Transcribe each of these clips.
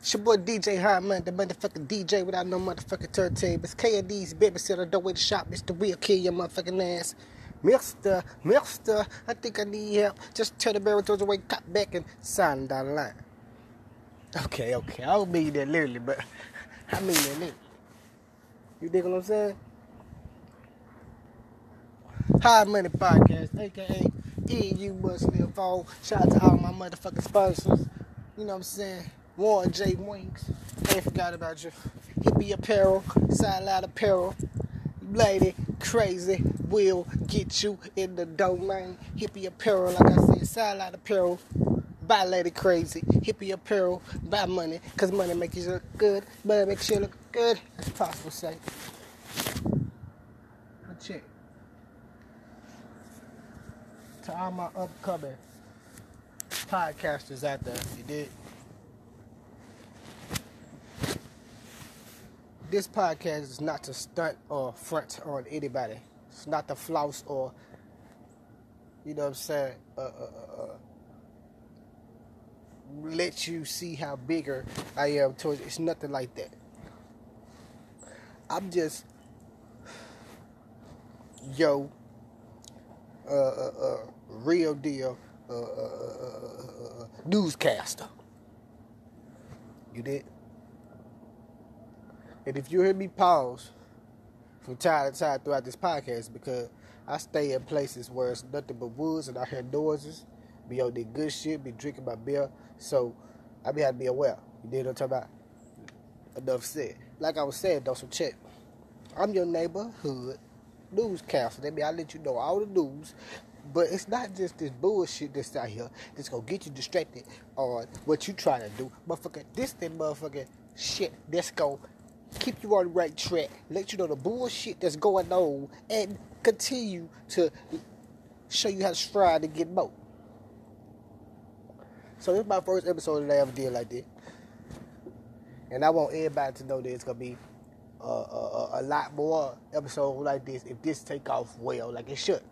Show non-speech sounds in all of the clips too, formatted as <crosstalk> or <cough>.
It's your boy DJ Hartman, the motherfucking DJ without no motherfucking turntables. KD's babysitter, don't wait to shop. Mr. the real kill your motherfucking ass. Mister, Mister, I think I need help. Just tell the baritone away, cut back and sign down the line. Okay, okay, I don't mean that literally, but <laughs> I mean that literally. You dig what I'm saying? High Money Podcast, aka EU Must Live Phone. Shout out to all my motherfucking sponsors. You know what I'm saying? Warren J. Wings. Ain't forgot about you. Hippie Apparel, Sidelight Apparel. Lady Crazy will get you in the domain. Hippie Apparel, like I said, Sidelight Apparel. Buy Lady Crazy. Hippie Apparel. Buy money. Because money makes you look good. Money makes you look good. That's possible say. But check. To all my upcoming podcasters out there, you did. This podcast is not to stunt or front on anybody. It's not to flouse or, you know what I'm saying, uh, uh, uh, uh, let you see how bigger I am towards. It's nothing like that. I'm just, yo, uh, uh, uh, real deal uh, uh, uh, uh, newscaster. You did? And if you hear me pause from time to time throughout this podcast, because I stay in places where it's nothing but woods and I hear noises, be on the good shit, be drinking my beer, so I be have to be aware. You did what I'm talking about? Enough said. Like I was saying, though, so check. I'm your neighborhood newscaster. That mean I let you know all the news. But it's not just this bullshit that's out here that's gonna get you distracted on what you trying to do. Motherfucker, this that motherfucking shit that's gonna keep you on the right track, let you know the bullshit that's going on, and continue to show you how to strive to get more. So this is my first episode that I ever did like this, and I want everybody to know that it's gonna be a, a, a lot more episodes like this if this take off well, like it should.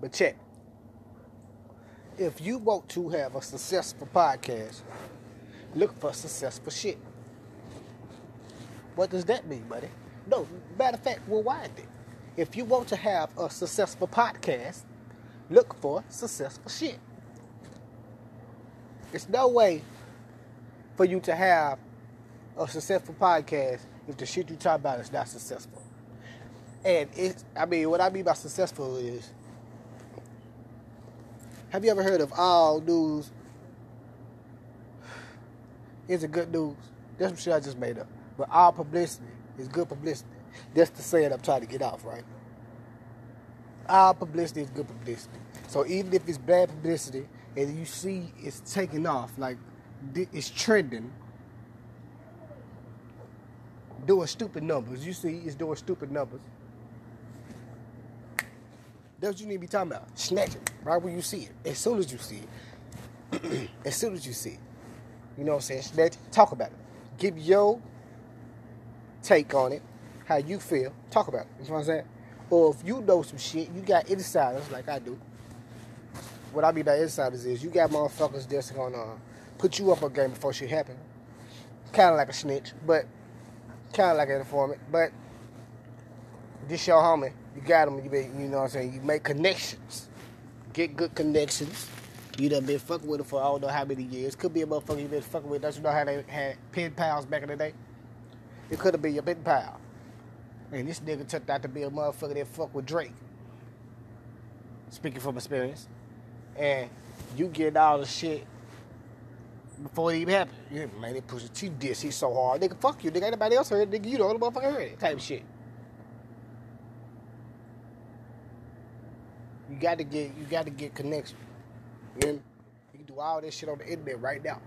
But check. If you want to have a successful podcast, look for successful shit. What does that mean, buddy? No, matter of fact, wind it. If you want to have a successful podcast, look for successful shit. There's no way for you to have a successful podcast if the shit you talk about is not successful. And it's, I mean, what I mean by successful is, have you ever heard of all news is a good news? That's some shit I just made up. But all publicity is good publicity. That's the saying I'm trying to get off, right? All publicity is good publicity. So even if it's bad publicity and you see it's taking off, like it's trending, doing stupid numbers. You see it's doing stupid numbers. That's what you need to be talking about. Snatch it right where you see it. As soon as you see it. <clears throat> as soon as you see it. You know what I'm saying? It. Talk about it. Give your take on it. How you feel. Talk about it. You know what I'm saying? Or if you know some shit, you got insiders like I do. What I mean by insiders is you got motherfuckers that's gonna put you up a game before shit happen. Kind of like a snitch, but kind of like an informant. But this your homie. You got him. You, be, you know what I'm saying? You make connections. Get good connections. You done been fucking with him for I don't know how many years. Could be a motherfucker you been fucking with. Don't you know how they had pen pals back in the day? It could have been your pen pal. And this nigga turned out to be a motherfucker that fuck with Drake. Speaking from experience. And you get all the shit before it even happened. Yeah, man, they push it. T diss. He's so hard. Nigga, fuck you. Nigga, anybody else heard it. Nigga, you the motherfucker heard it. Type shit. You got to get you got to get connection. You, you can do all this shit on the internet right now.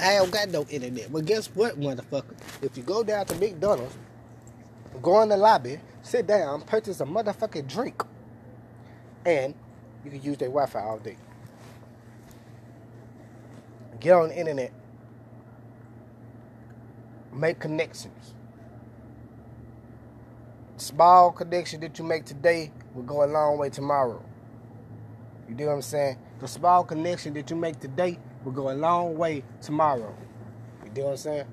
I don't got no internet. But guess what, motherfucker? If you go down to McDonald's, go in the lobby, sit down, purchase a motherfucking drink, and you can use their Wi-Fi all day. Get on the internet. Make connections small connection that you make today will go a long way tomorrow. You do what I'm saying? the small connection that you make today will go a long way tomorrow. You know what I'm saying?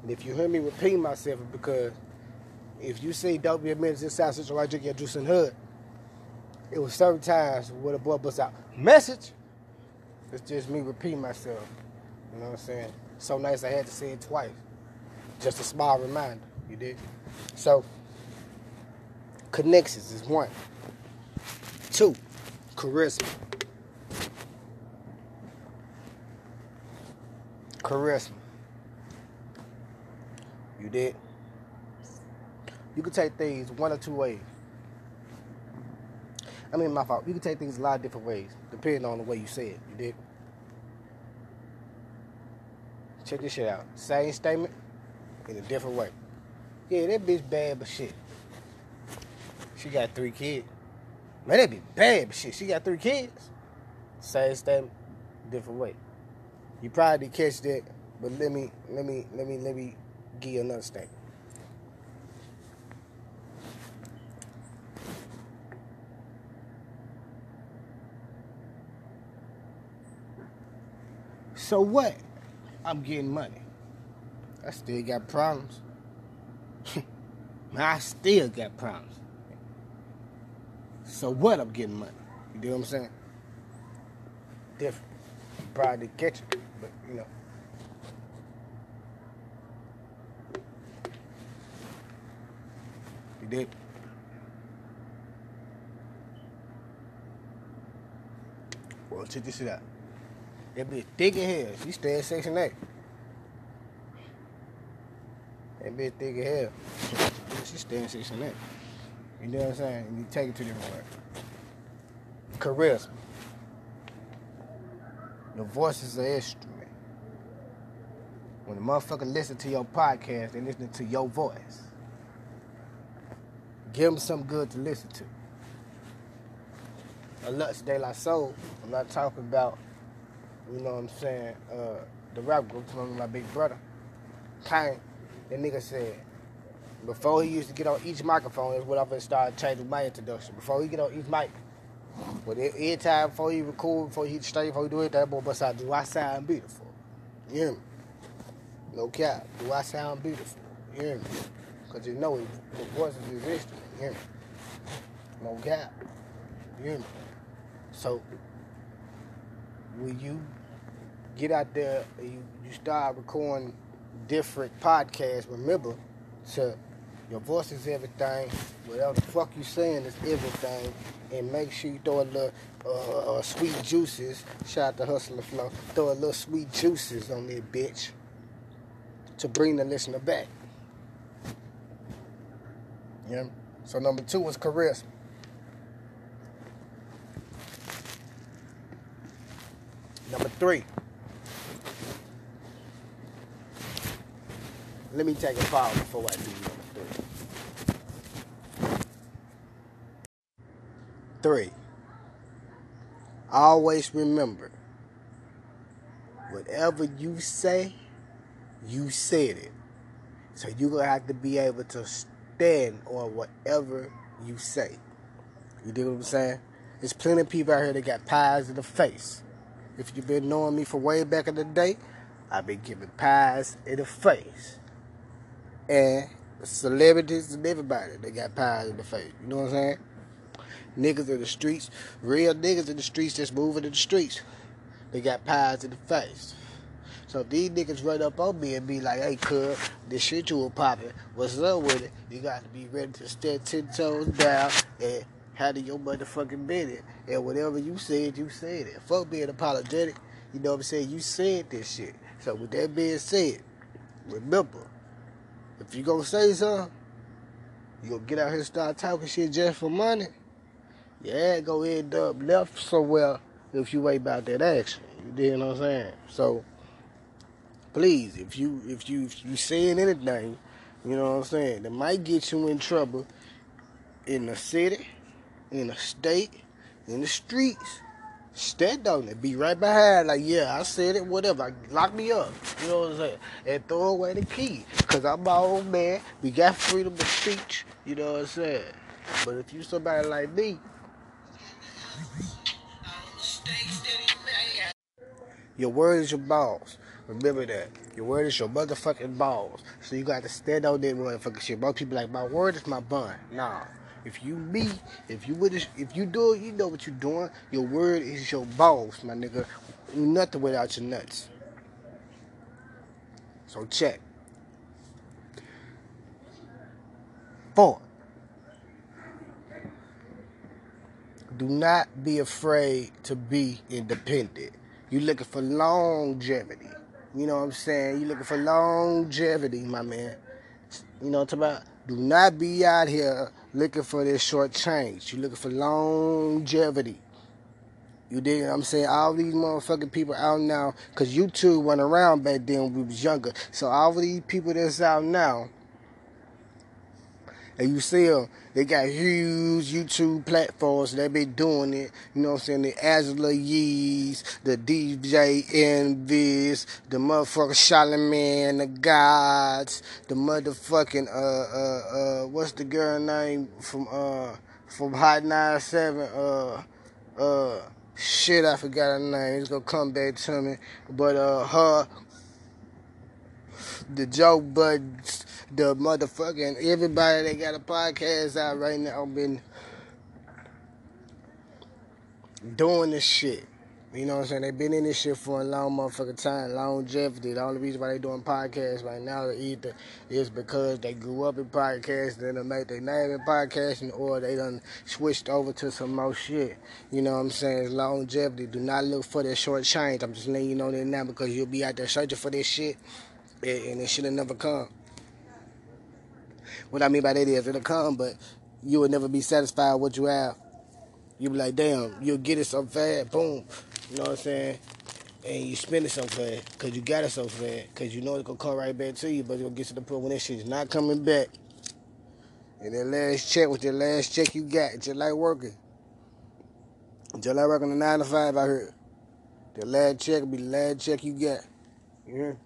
And if you hear me repeat myself, because if you see W minutes inside Central Your Juice and Hood, it was certain times where the boy busts out, message. It's just me repeating myself. You know what I'm saying? So nice I had to say it twice. Just a small reminder. You did? So, connections is one. Two, charisma. Charisma. You did? You can take things one or two ways. I mean, my fault. You can take things a lot of different ways, depending on the way you say it. You did? Check this shit out. Same statement in a different way. Yeah, that bitch bad, but shit. She got three kids. Man, that be bad, but shit. She got three kids. Same statement, different way. You probably catch that, but let me, let me, let me, let me give you another statement. So what? I'm getting money. I still got problems. <laughs> I still got problems. So what? I'm getting money. You know what I'm saying? Different. Probably catch it, but you know. You did. Well, check this shit out. That bitch thick as hell. She stay in section 8. That bitch thick as hell. She stay in section 8. You know what I'm saying? You take it to different way. Charisma. Your voice is an instrument. When the motherfucker listen to your podcast, they listen to your voice. Give them something good to listen to. A Lux De La Soul. I'm not talking about you know what I'm saying, uh, the rap group, to my big brother, Kane, that nigga said, before he used to get on each microphone, is what I'm gonna start changing my introduction. Before he get on each mic, but every time before he record, before he straight, before he do it, that boy bust out, do I sound beautiful? You hear me? No cap. Do I sound beautiful? You hear me? Because you know the voice is his instrument. You hear me? No cap. You hear me? So, when you get out there, you, you start recording different podcasts, remember to your voice is everything. Whatever the fuck you saying is everything. And make sure you throw a little uh, uh, sweet juices. Shout out to Hustler Flow. Throw a little sweet juices on that bitch to bring the listener back. Yeah. So number two was charisma. Number three. Let me take a pause before I do number three. Three. Always remember, whatever you say, you said it. So you're going to have to be able to stand on whatever you say. You dig what I'm saying? There's plenty of people out here that got pies in the face. If you've been knowing me for way back in the day, I've been giving pies in the face. And celebrities and everybody, they got pies in the face. You know what I'm saying? Niggas in the streets, real niggas in the streets just moving in the streets. They got pies in the face. So if these niggas run up on me and be like, hey, cuz, this shit you were popping, what's up with it? You got to be ready to stand ten toes down and handle your motherfucking business. And whatever you said, you said it. Fuck being apologetic. You know what I'm saying? You said this shit. So with that being said, remember, if you gonna say something, you gonna get out here and start talking shit just for money, yeah, go end up left somewhere if you ain't about that action. You dig what I'm saying? So please, if you if you if you saying anything, you know what I'm saying, that might get you in trouble in the city, in the state, in the streets. Stand on it. Be right behind. Like, yeah, I said it, whatever. Lock me up. You know what I'm saying? And throw away the key. Because I'm my old man. We got freedom of speech. You know what I'm saying? But if you somebody like me, Your word is your balls. Remember that. Your word is your motherfucking balls. So you got to stand on that motherfucking shit. Most people like my word is my bun. Nah. If you me, if you would, if you do it, you know what you're doing. Your word is your balls, my nigga. Nothing without your nuts. So check. Four. Do not be afraid to be independent. You looking for longevity. You know what I'm saying? You're looking for longevity, my man. You know what I'm talking about? Do not be out here looking for this short change. You're looking for longevity. You dig I'm saying? All these motherfucking people out now, because you YouTube went around back then when we was younger. So all these people that's out now, and you see them, they got huge YouTube platforms. They been doing it. You know what I'm saying? The Angela Yees, the DJ Envys, the motherfucker Charlamagne, the Gods, the motherfucking uh uh uh what's the girl name from uh from Hot 97 uh uh shit I forgot her name. It's gonna come back to me. But uh her the Joe Buds, the motherfucking everybody that got a podcast out right now been doing this shit. You know what I'm saying? They've been in this shit for a long motherfucking time, longevity. The only reason why they doing podcasts right now either is because they grew up in podcasting and they made their name in podcasting or they done switched over to some more shit. You know what I'm saying? It's longevity. Do not look for that short change. I'm just letting you know that now because you'll be out there searching for this shit and it should have never come. What I mean by that is it'll come, but you will never be satisfied with what you have. You'll be like, damn, you'll get it so fast, boom. You know what I'm saying? And you spend it so fast because you got it so fast because you know it's going to come right back to you, but going get to the point when that shit's not coming back. And that last check with that last check you got, just like working. Just like working a 9 to 5, I heard. The last check will be the last check you got. You hear?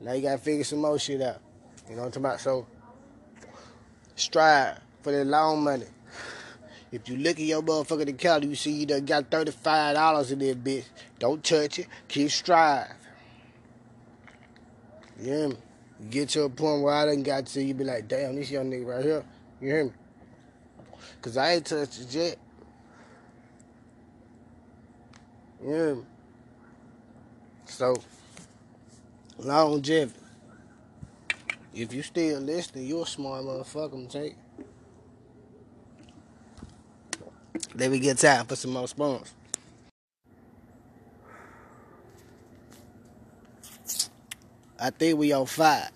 Now you gotta figure some more shit out. You know what I'm talking about? So strive for that long money. If you look at your motherfucking account, you see you done got $35 in there, bitch. Don't touch it. Keep strive. You hear me? You get to a point where I done got to, you be like, damn, this young nigga right here. You hear me? Cause I ain't touched it yet. You hear me? So longevity. If you still listening, you're a smart motherfucker, I'm take. Then we get time for some more spoons. I think we on five.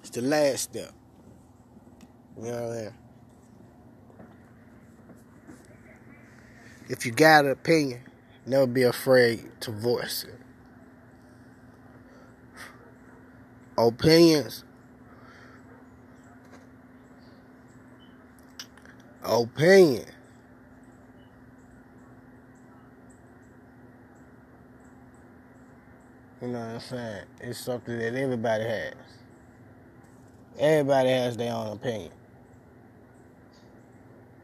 It's the last step. You know what I mean? If you got an opinion, never be afraid to voice it. Opinions. Opinion. You know what I'm saying? It's something that everybody has. Everybody has their own opinion.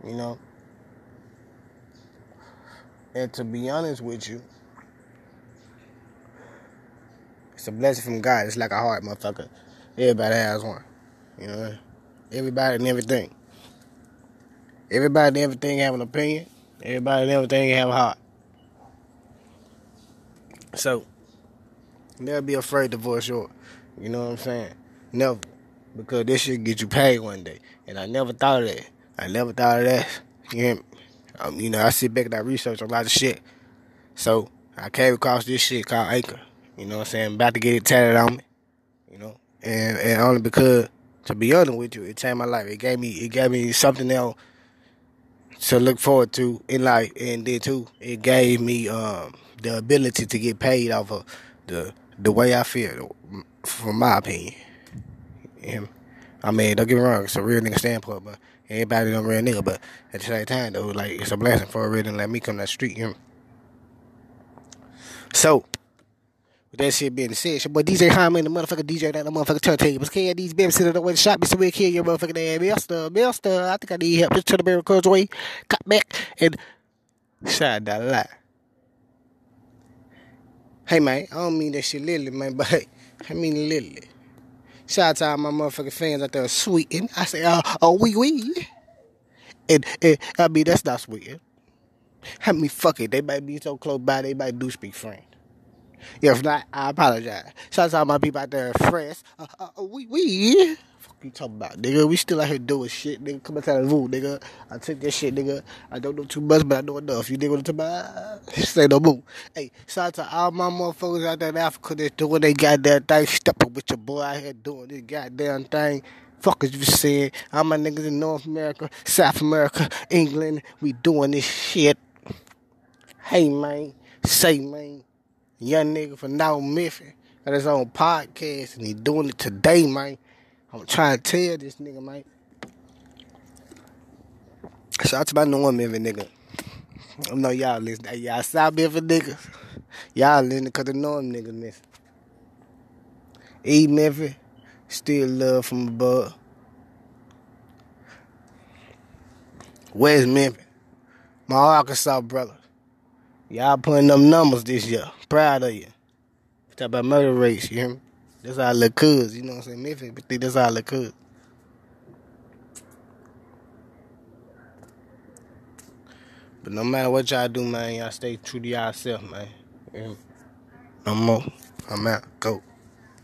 You know? And to be honest with you, It's a blessing from God. It's like a heart, motherfucker. Everybody has one. You know, everybody and everything. Everybody and everything have an opinion. Everybody and everything have a heart. So, never be afraid to voice your, you know what I'm saying? Never. Because this shit get you paid one day. And I never thought of that. I never thought of that. You know, um, you know I sit back and I research a lot of shit. So, I came across this shit called Anchor. You know what I'm saying? About to get it tatted on me. You know? And and only because to be honest with you, it changed my life. It gave me it gave me something else to look forward to in life and then too it gave me um, the ability to get paid off of the the way I feel from my opinion. I mean, don't get me wrong, it's a real nigga standpoint, but everybody don't real nigga, but at the same time though, like it's a blessing for a real nigga like me come to the street, you know? So with that shit being said, your boy DJ Hyman, the motherfucker DJ that the motherfucker turntables. Can these babies sit the way to shot me so we kill your motherfucking ass. Mister, mister, I think I need help. Just turn the barrel curls away, cut back, and shine that light. Hey man, I don't mean that shit literally, man, but hey, <laughs> I mean literally. Shout out to all my motherfucking fans out there sweeting. I say, oh, oh, wee wee. And, and I mean, that's not sweeting. Help me fuck it. They might be so close by, they might do speak French. Yeah, if not, I apologize. Shout out to all my people out there in France. Uh, uh, uh, we, we. Fuck you talking about, nigga? We still out here doing shit, nigga. Come and tell the room, nigga. I take this shit, nigga. I don't know too much, but I know enough. You nigga what I'm about? <laughs> Say no more. Hey, shout out to all my motherfuckers out there in Africa that's doing they goddamn thing. Step up with your boy out here doing this goddamn thing. Fuck as you saying. All my niggas in North America, South America, England, we doing this shit. Hey, man. Say, man young nigga from now Memphis got his own podcast and he doing it today, man. I'm trying to tell this nigga, man. Shout out to my North Memphis nigga. I know y'all listen. Y'all South Memphis niggas. Y'all listen because the North niggas miss. E Memphis, still love from above. West Memphis, my Arkansas brother. Y'all putting them numbers this year. Proud of you. Talk about murder rates, you hear me? That's all the cuz, you know what I'm saying? Memphis, but that's all the cuz. But no matter what y'all do, man, y'all stay true to yourself, man. No more. I'm out. Go.